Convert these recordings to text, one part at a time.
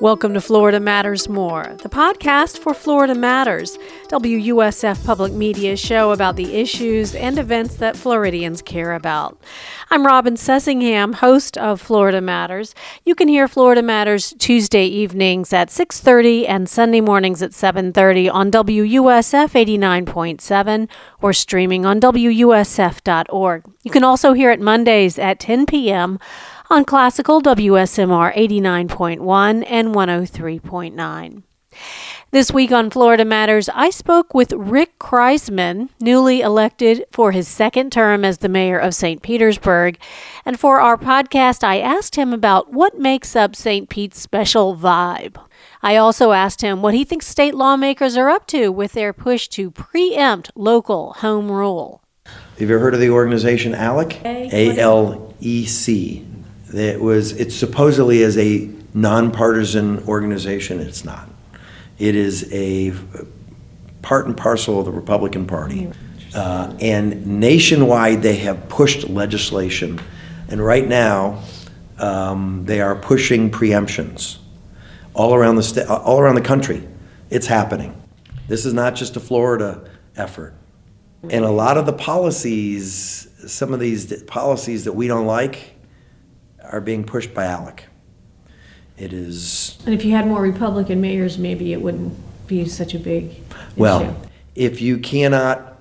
Welcome to Florida Matters More, the podcast for Florida Matters, WUSF Public Media's show about the issues and events that Floridians care about. I'm Robin Sussingham, host of Florida Matters. You can hear Florida Matters Tuesday evenings at 6:30 and Sunday mornings at 7:30 on WUSF 89.7 or streaming on wusf.org. You can also hear it Mondays at 10 p.m on classical WSMR 89.1 and 103.9. This week on Florida Matters, I spoke with Rick Kriseman, newly elected for his second term as the mayor of St. Petersburg. And for our podcast, I asked him about what makes up St. Pete's special vibe. I also asked him what he thinks state lawmakers are up to with their push to preempt local home rule. Have you ever heard of the organization ALEC? A L E C. It was, it supposedly is a nonpartisan organization. It's not. It is a part and parcel of the Republican Party. Uh, and nationwide, they have pushed legislation. And right now, um, they are pushing preemptions all around the sta- all around the country. It's happening. This is not just a Florida effort. And a lot of the policies, some of these policies that we don't like, are being pushed by ALEC. It is, And if you had more Republican mayors, maybe it wouldn't be such a big issue. well, if you cannot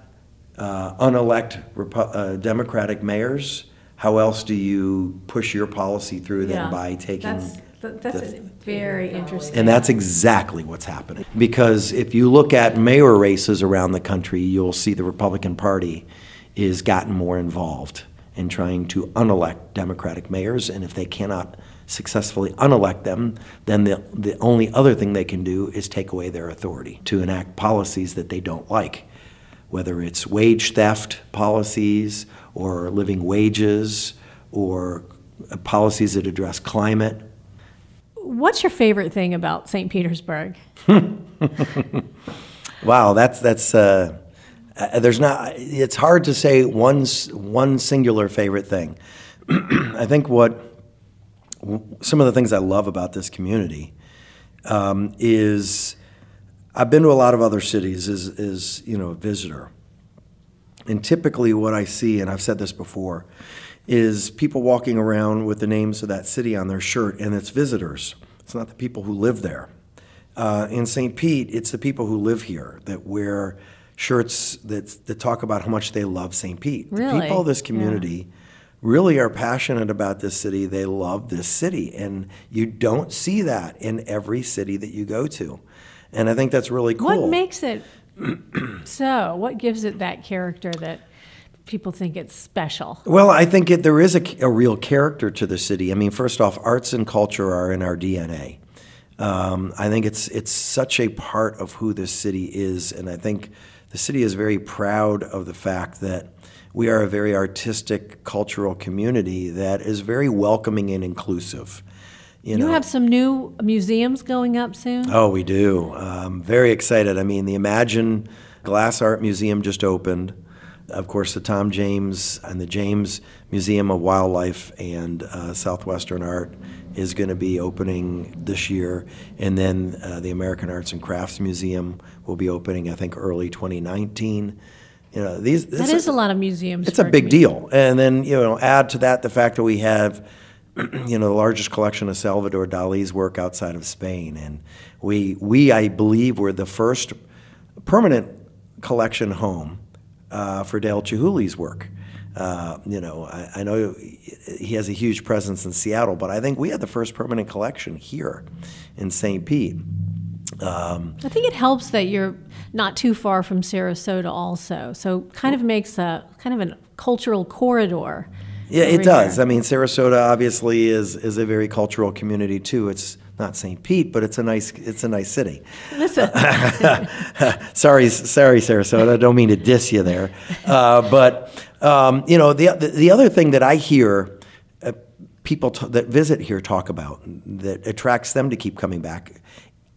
uh, unelect Repu- uh, Democratic mayors, how else do you push your policy through Yeah. them by taking? That's, that's the- very interesting. And that's exactly what's happening. Because if you look at mayor races around the country, you'll see the Republican Party is gotten more involved in trying to unelect Democratic mayors. And if they cannot successfully unelect them, then the, the only other thing they can do is take away their authority to enact policies that they don't like, whether it's wage theft policies or living wages or policies that address climate. What's your favorite thing about St. Petersburg? Wow, that's that's uh, uh, there's not. It's hard to say one one singular favorite thing. I think what some of the things I love about this community um, is I've been to a lot of other cities as, as you know a visitor, and typically what I see, and I've said this before, is people walking around with the names of that city on their shirt, and it's visitors. It's not the people who live there. Uh, in St. Pete, it's the people who live here that wear shirts that, that talk about how much they love St. Pete. The Really? people of this community really are passionate about this city. They love this city. And you don't see that in every city that you go to. And I think that's really cool. What makes it so? What gives it that character that people think it's special? Well, I think it, there is a, a real character to the city. I mean, first off, arts and culture are in our DNA. Um, I think it's it's such a part of who this city is, and I think the city is very proud of the fact that we are a very artistic, cultural community that is very welcoming and inclusive. You, You know, have some new museums going up soon? Oh, we do. Um, very excited. I mean, the Imagine Glass Art Museum just opened. Of course, the Tom James and the James Museum of Wildlife and uh, Southwestern Art is going to be opening this year. And then uh, the American Arts and Crafts Museum will be opening, I think, early 2019. You know, these that is a lot of museums. it's a big commu- deal. And then, you know, add to that the fact that we have, you know, the largest collection of Salvador Dali's work outside of Spain. And we, we I believe, were the first permanent collection home uh, for Dale Chihuly's work. Uh, you know, I, I know he has a huge presence in Seattle, but I think we had the first permanent collection here in St. Pete. Um, I think it helps that you're not too far from Sarasota, also. So kind of makes a kind of a cultural corridor. Yeah, it does. here. I mean, Sarasota obviously is is a very cultural community too. It's not St. Pete, but it's a nice it's a nice city. Listen, sorry, sorry, Sarasota. I don't mean to diss you there, uh, but um, you know the, the the other thing that I hear uh, people t- that visit here talk about that attracts them to keep coming back.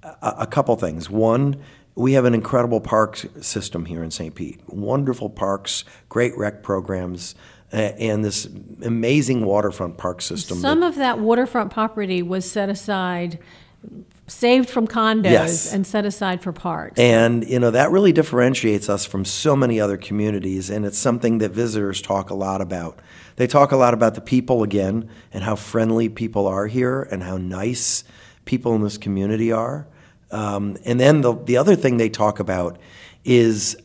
A, a couple things. One, we have an incredible park system here in St. Pete. Wonderful parks, great rec programs. uh, and this amazing waterfront park system. that- some of that waterfront property was set aside saved from condos Yes. and set aside for parks. And, you know, that really differentiates us from so many other communities, and it's something that visitors talk a lot about. They talk a lot about the people again, and how friendly people are here, and how nice people in this community are. Um, and then the, the other thing they talk about is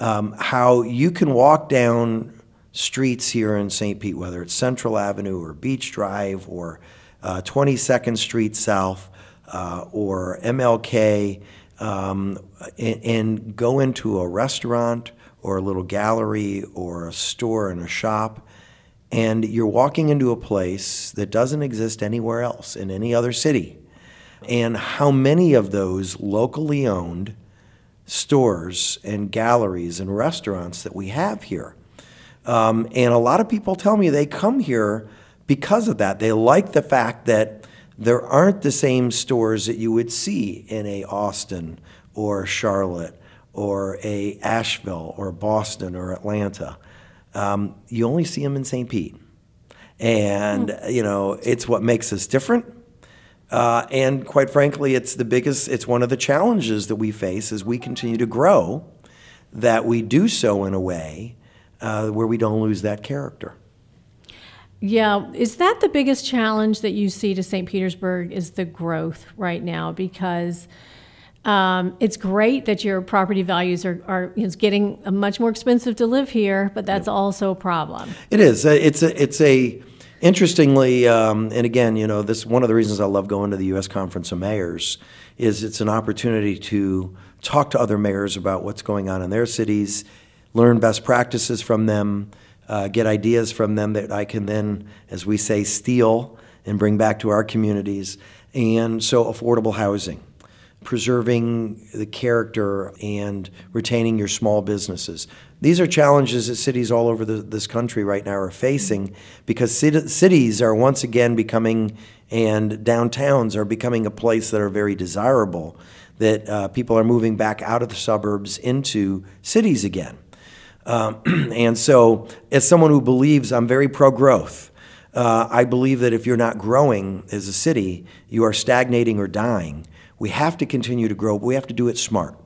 um, how you can walk down streets here in St. Pete, whether it's Central Avenue or Beach Drive or uh, 22nd Street South uh, or MLK, um, and, and go into a restaurant or a little gallery or a store and a shop, and you're walking into a place that doesn't exist anywhere else in any other city. And how many of those locally owned stores and galleries and restaurants that we have here. Um, and a lot of people tell me they come here because of that. They like the fact that there aren't the same stores that you would see in a Austin or Charlotte or a Asheville or Boston or Atlanta. Um, you only see them in St. Pete. And, you know, it's what makes us different. Uh, and quite frankly, it's the biggest, it's one of the challenges that we face as we continue to grow, that we do so in a way uh, where we don't lose that character. Yeah, is that the biggest challenge that you see to St. Petersburg is the growth right now? Because um, it's great that your property values are, are it's getting much more expensive to live here, but that's also a problem. It is. Uh, It's a. It's a. Interestingly, um, and again, you know, this one of the reasons I love going to the U.S. Conference of Mayors is it's an opportunity to talk to other mayors about what's going on in their cities, learn best practices from them, uh, get ideas from them that I can then, as we say, steal and bring back to our communities. And so, affordable housing preserving the character and retaining your small businesses. These are challenges that cities all over the, this country right now are facing because cit- cities are once again becoming, and downtowns are becoming a place that are very desirable, that uh, people are moving back out of the suburbs into cities again. Um, and so, as someone who believes I'm very pro growth, uh, I believe that if you're not growing as a city, you are stagnating or dying. We have to continue to grow, but we have to do it smart.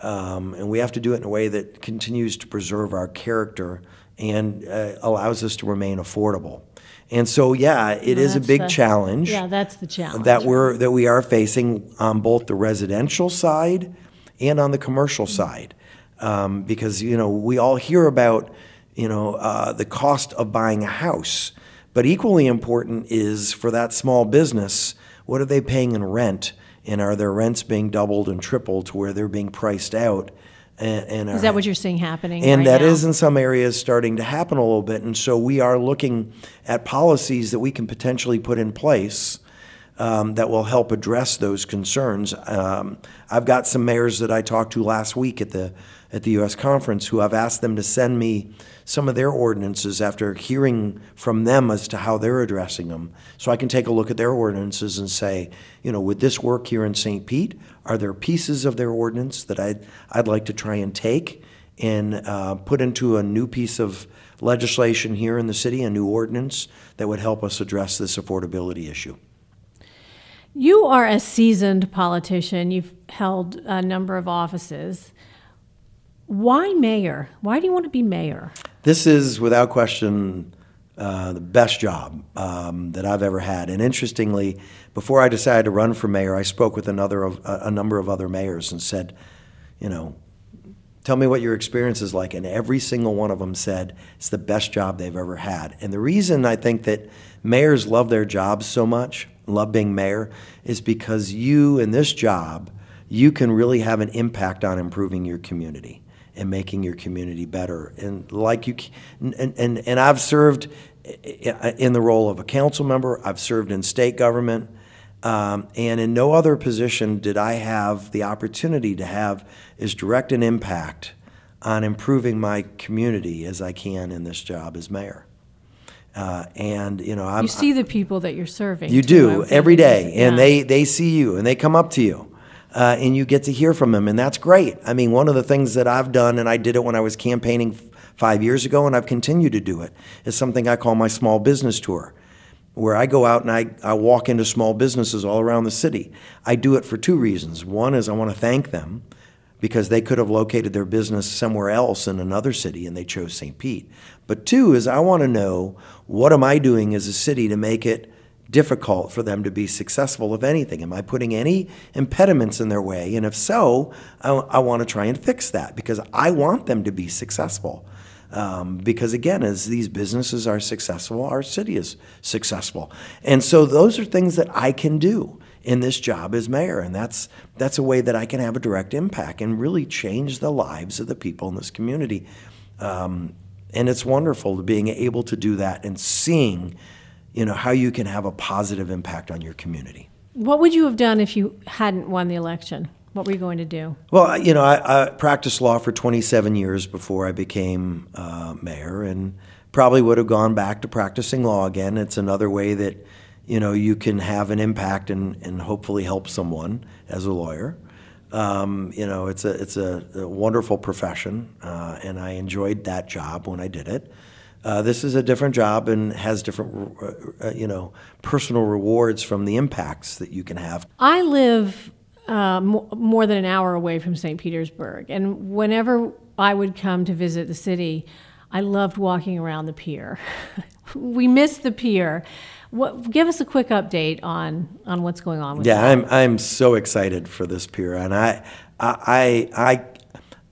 Um, and we have to do it in a way that continues to preserve our character and uh, allows us to remain affordable. And so, yeah, it is a big the- challenge Yeah, that's the challenge. that we're that we are facing on both the residential side and on the commercial side, um, because you know we all hear about you know uh, the cost of buying a house, but equally important is for that small business what are they paying in rent, and are their rents being doubled and tripled to where they're being priced out, and, and Is that what you're seeing happening and right that now? is in some areas starting to happen a little bit. And so we are looking at policies that we can potentially put in place um, that will help address those concerns. Um, I've got some mayors that I talked to last week at the at the U.S. conference who I've asked them to send me some of their ordinances after hearing from them as to how they're addressing them, so I can take a look at their ordinances and say, you know, would this work here in St. Pete? Are there pieces of their ordinance that I'd I'd like to try and take and uh, put into a new piece of legislation here in the city, a new ordinance that would help us address this affordability issue. You are a seasoned politician. You've held a number of offices. Why mayor? Why do you want to be mayor? This is, without question, uh, the best job um, that I've ever had. And interestingly, before I decided to run for mayor, I spoke with another of, a, a number of other mayors and said, you know, tell me what your experience is like. And every single one of them said it's the best job they've ever had. And the reason I think that mayors love their jobs so much, love being mayor, is because you in this job, you can really have an impact on improving your community and making your community better. And like you, and, and, and I've served in the role of a council member, I've served in state government, um, and in no other position did I have the opportunity to have as direct an impact on improving my community as I can in this job as mayor. Uh, and you know, I'm, You see the people that you're serving. you too. do every day, and yeah. they they see you and they come up to you, uh, and you get to hear from them, and that's great. I mean, one of the things that I've done, and I did it when I was campaigning five years ago, and I've continued to do it, is something I call my small business tour. where I go out and I, I walk into small businesses all around the city. I do it for two reasons. One is I want to thank them because they could have located their business somewhere else in another city and they chose St. Pete. But two is I want to know what am I doing as a city to make it difficult for them to be successful, of anything? Am I putting any impediments in their way? And if so, I, I want to try and fix that because I want them to be successful. Um, because again, as these businesses are successful, our city is successful. And so those are things that I can do in this job as mayor. And that's, that's a way that I can have a direct impact and really change the lives of the people in this community. Um, and it's wonderful being able to do that and seeing, you know, how you can have a positive impact on your community. What would you have done if you hadn't won the election? What were you going to do? Well, you know, I, I practiced law for 27 years before I became uh, mayor, and probably would have gone back to practicing law again. It's another way that, you know, you can have an impact and, and hopefully help someone as a lawyer. Um, you know, it's a it's a, a wonderful profession, uh, and I enjoyed that job when I did it. Uh, this is a different job and has different, uh, you know, personal rewards from the impacts that you can have. I live uh, more than an hour away from St. Petersburg. And whenever I would come to visit the city, I loved walking around the pier. we miss the pier. What, give us a quick update on, on what's going on with yeah, that. I'm I'm so excited for this pier, and I I I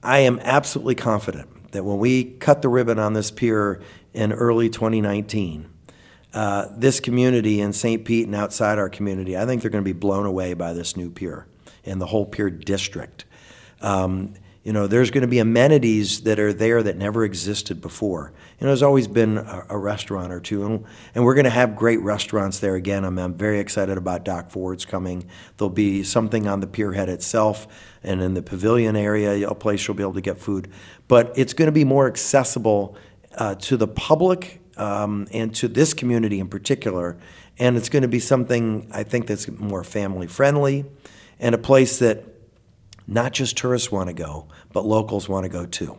I am absolutely confident that when we cut the ribbon on this pier in early 2019, uh, this community in St. Pete and outside our community, I think they're going to be blown away by this new pier and the whole Pier District. Um, you know, there's going to be amenities that are there that never existed before. You know, there's always been a, a restaurant or two, and, and we're going to have great restaurants there again. I'm, I'm, very excited about Doc Ford's coming. There'll be something on the pierhead itself and in the pavilion area, a place you'll be able to get food. But it's going to be more accessible uh, to the public um, and to this community in particular. And it's going to be something I think that's more family friendly and a place that not just tourists want to go, but locals want to go too.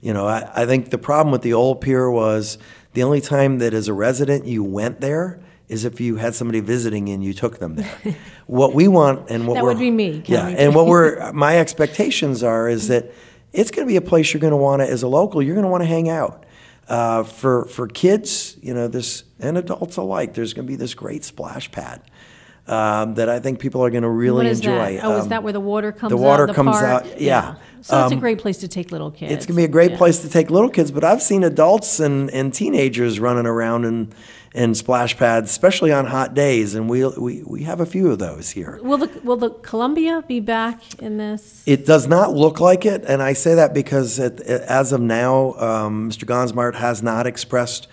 You know, I, I think the problem with the old pier was the only time that as a resident you went there is if you had somebody visiting and you took them there. what we want and what we that would be me. yeah, and what we're my expectations are is that it's going to be a place you're going to want to as a local. You're going to want to hang out. Uh, for for kids, you know, this and adults alike, there's going to be this great splash pad um, that I think people are going to really enjoy. That? Oh, um, is that where the water comes out? the water out? The comes park? out, yeah. So it's a Um, great place to take little kids. It's going to be a great Yeah. place to take little kids, but I've seen adults and, and teenagers running around in, in splash pads, especially on hot days, and we, we, we have a few of those here. Will the will the Columbia be back in this? It does not look like it, and I say that because it, as of now, um, Mr. Gonzmart has not expressed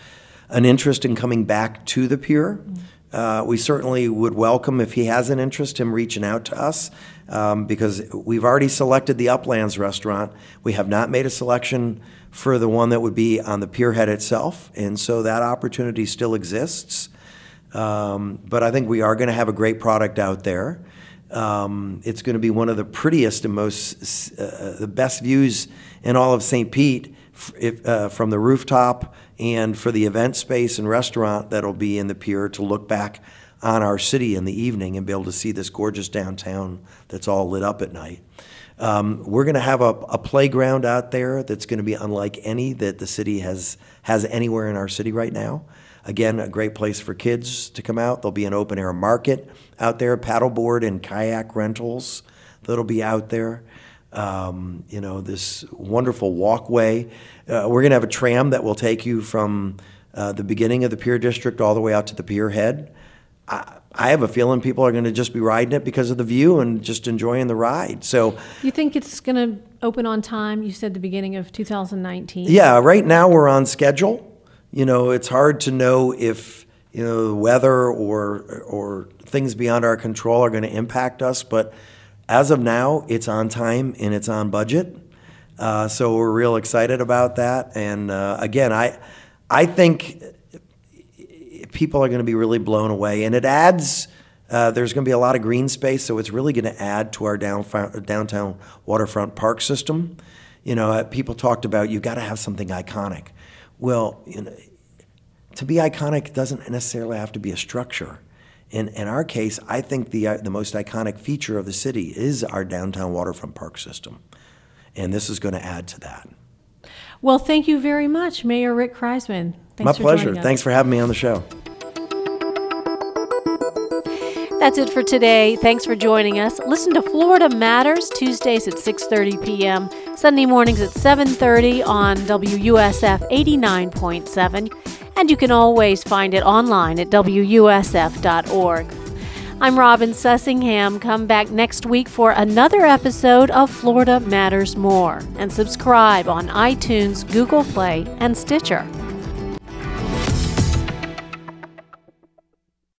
an interest in coming back to the pier. Uh, we certainly would welcome if he has an interest him reaching out to us um, because we've already selected the Uplands restaurant. We have not made a selection for the one that would be on the pierhead itself, and so that opportunity still exists. Um, but I think we are going to have a great product out there. Um, it's going to be one of the prettiest and most uh, the best views in all of St. Pete if, uh, from the rooftop and for the event space and restaurant that'll be in the pier to look back on our city in the evening and be able to see this gorgeous downtown that's all lit up at night. Um, we're going to have a, a playground out there that's going to be unlike any that the city has has anywhere in our city right now. Again, a great place for kids to come out. There'll be an open air market out there, paddleboard and kayak rentals that'll be out there. Um, you know, this wonderful walkway. Uh, we're going to have a tram that will take you from uh, the beginning of the Pier District all the way out to the pier head. I, I have a feeling people are going to just be riding it because of the view and just enjoying the ride. So, You think it's going to open on time? You said the beginning of 2019. Yeah, right now we're on schedule. You know, it's hard to know if you know the weather or or things beyond our control are going to impact us, but as of now, it's on time and it's on budget. Uh, so we're real excited about that. And uh, again, I I think people are going to be really blown away, and it adds. Uh, there's going to be a lot of green space, so it's really going to add to our downf- downtown waterfront park system. You know, uh, people talked about you've got to have something iconic. Well, you know, to be iconic doesn't necessarily have to be a structure. In, in our case, I think the, uh, the most iconic feature of the city is our downtown waterfront park system. And this is going to add to that. Well, thank you very much, Mayor Rick Kriseman. Thanks My pleasure. Thanks for having me on the show. That's it for today. Thanks for joining us. Listen to Florida Matters Tuesdays at 6:30 p.m., Sunday mornings at 7:30 on WUSF 89.7, and you can always find it online at wusf.org. I'm Robin Sussingham. Come back next week for another episode of Florida Matters More and subscribe on iTunes, Google Play, and Stitcher.